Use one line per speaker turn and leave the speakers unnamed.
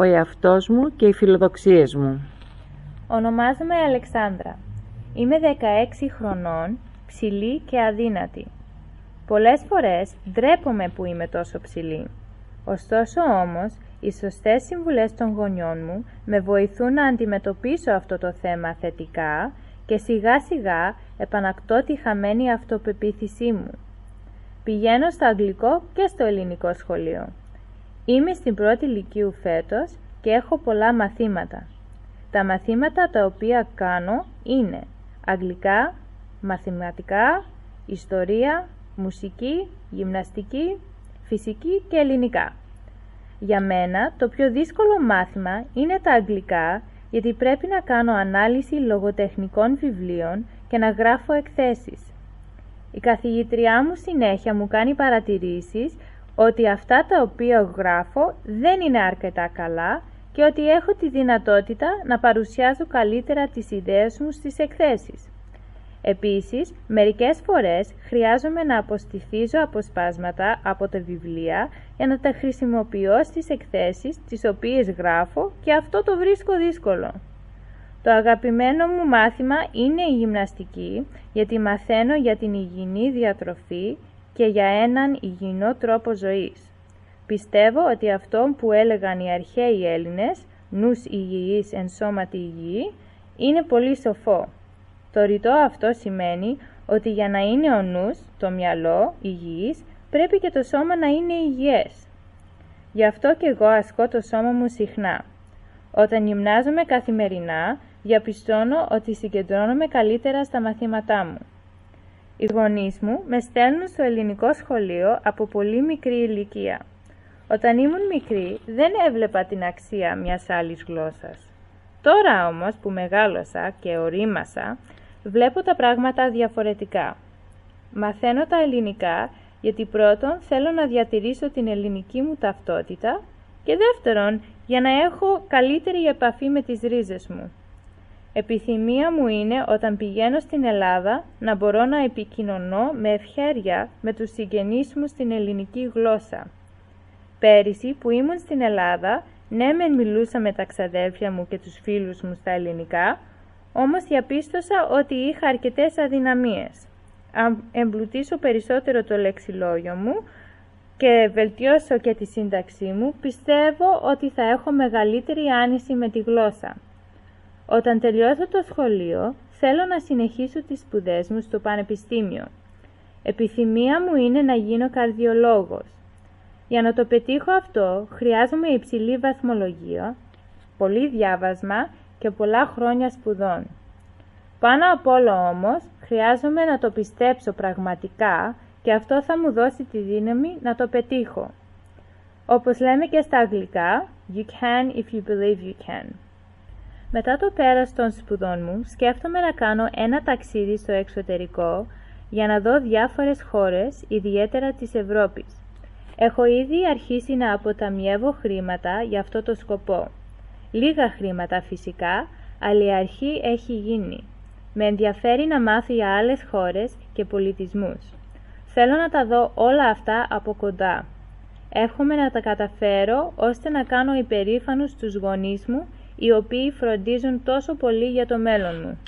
ο εαυτός μου και οι φιλοδοξίες μου.
Ονομάζομαι Αλεξάνδρα. Είμαι 16 χρονών, ψηλή και αδύνατη. Πολλές φορές ντρέπομαι που είμαι τόσο ψηλή. Ωστόσο όμως, οι σωστές συμβουλές των γονιών μου με βοηθούν να αντιμετωπίσω αυτό το θέμα θετικά και σιγά σιγά επανακτώ τη χαμένη αυτοπεποίθησή μου. Πηγαίνω στο αγγλικό και στο ελληνικό σχολείο. Είμαι στην πρώτη ηλικίου φέτος και έχω πολλά μαθήματα. Τα μαθήματα τα οποία κάνω είναι αγγλικά, μαθηματικά, ιστορία, μουσική, γυμναστική, φυσική και ελληνικά. Για μένα το πιο δύσκολο μάθημα είναι τα αγγλικά γιατί πρέπει να κάνω ανάλυση λογοτεχνικών βιβλίων και να γράφω εκθέσεις. Η καθηγήτριά μου συνέχεια μου κάνει παρατηρήσεις ότι αυτά τα οποία γράφω δεν είναι αρκετά καλά και ότι έχω τη δυνατότητα να παρουσιάζω καλύτερα τις ιδέες μου στις εκθέσεις. Επίσης, μερικές φορές χρειάζομαι να αποστηθίζω αποσπάσματα από τα βιβλία για να τα χρησιμοποιώ στις εκθέσεις τις οποίες γράφω και αυτό το βρίσκω δύσκολο. Το αγαπημένο μου μάθημα είναι η γυμναστική γιατί μαθαίνω για την υγιεινή διατροφή και για έναν υγιεινό τρόπο ζωής. Πιστεύω ότι αυτό που έλεγαν οι αρχαίοι Έλληνες, νους υγιής εν σώματι υγιή, είναι πολύ σοφό. Το ρητό αυτό σημαίνει ότι για να είναι ο νους, το μυαλό, υγιής, πρέπει και το σώμα να είναι υγιές. Γι' αυτό και εγώ ασκώ το σώμα μου συχνά. Όταν γυμνάζομαι καθημερινά, διαπιστώνω ότι συγκεντρώνομαι καλύτερα στα μαθήματά μου. Οι γονείς μου με στέλνουν στο ελληνικό σχολείο από πολύ μικρή ηλικία. Όταν ήμουν μικρή δεν έβλεπα την αξία μιας άλλης γλώσσας. Τώρα όμως που μεγάλωσα και ορίμασα, βλέπω τα πράγματα διαφορετικά. Μαθαίνω τα ελληνικά γιατί πρώτον θέλω να διατηρήσω την ελληνική μου ταυτότητα και δεύτερον για να έχω καλύτερη επαφή με τις ρίζες μου. Επιθυμία μου είναι όταν πηγαίνω στην Ελλάδα να μπορώ να επικοινωνώ με ευχέρεια με τους συγγενείς μου στην ελληνική γλώσσα. Πέρυσι που ήμουν στην Ελλάδα, ναι μεν μιλούσα με τα ξαδέρφια μου και τους φίλους μου στα ελληνικά, όμως διαπίστωσα ότι είχα αρκετές αδυναμίες. Αν εμπλουτίσω περισσότερο το λεξιλόγιο μου και βελτιώσω και τη σύνταξή μου, πιστεύω ότι θα έχω μεγαλύτερη άνεση με τη γλώσσα. Όταν τελειώσω το σχολείο, θέλω να συνεχίσω τις σπουδές μου στο πανεπιστήμιο. Επιθυμία μου είναι να γίνω καρδιολόγος. Για να το πετύχω αυτό, χρειάζομαι υψηλή βαθμολογία, πολύ διάβασμα και πολλά χρόνια σπουδών. Πάνω απ' όλο όμως, χρειάζομαι να το πιστέψω πραγματικά και αυτό θα μου δώσει τη δύναμη να το πετύχω. Όπως λέμε και στα αγγλικά, you can if you believe you can. Μετά το πέρας των σπουδών μου, σκέφτομαι να κάνω ένα ταξίδι στο εξωτερικό για να δω διάφορες χώρες, ιδιαίτερα της Ευρώπης. Έχω ήδη αρχίσει να αποταμιεύω χρήματα για αυτό το σκοπό. Λίγα χρήματα φυσικά, αλλά η αρχή έχει γίνει. Με ενδιαφέρει να μάθω για άλλες χώρες και πολιτισμούς. Θέλω να τα δω όλα αυτά από κοντά. Εύχομαι να τα καταφέρω ώστε να κάνω υπερήφανους τους γονείς μου οι οποίοι φροντίζουν τόσο πολύ για το μέλλον μου.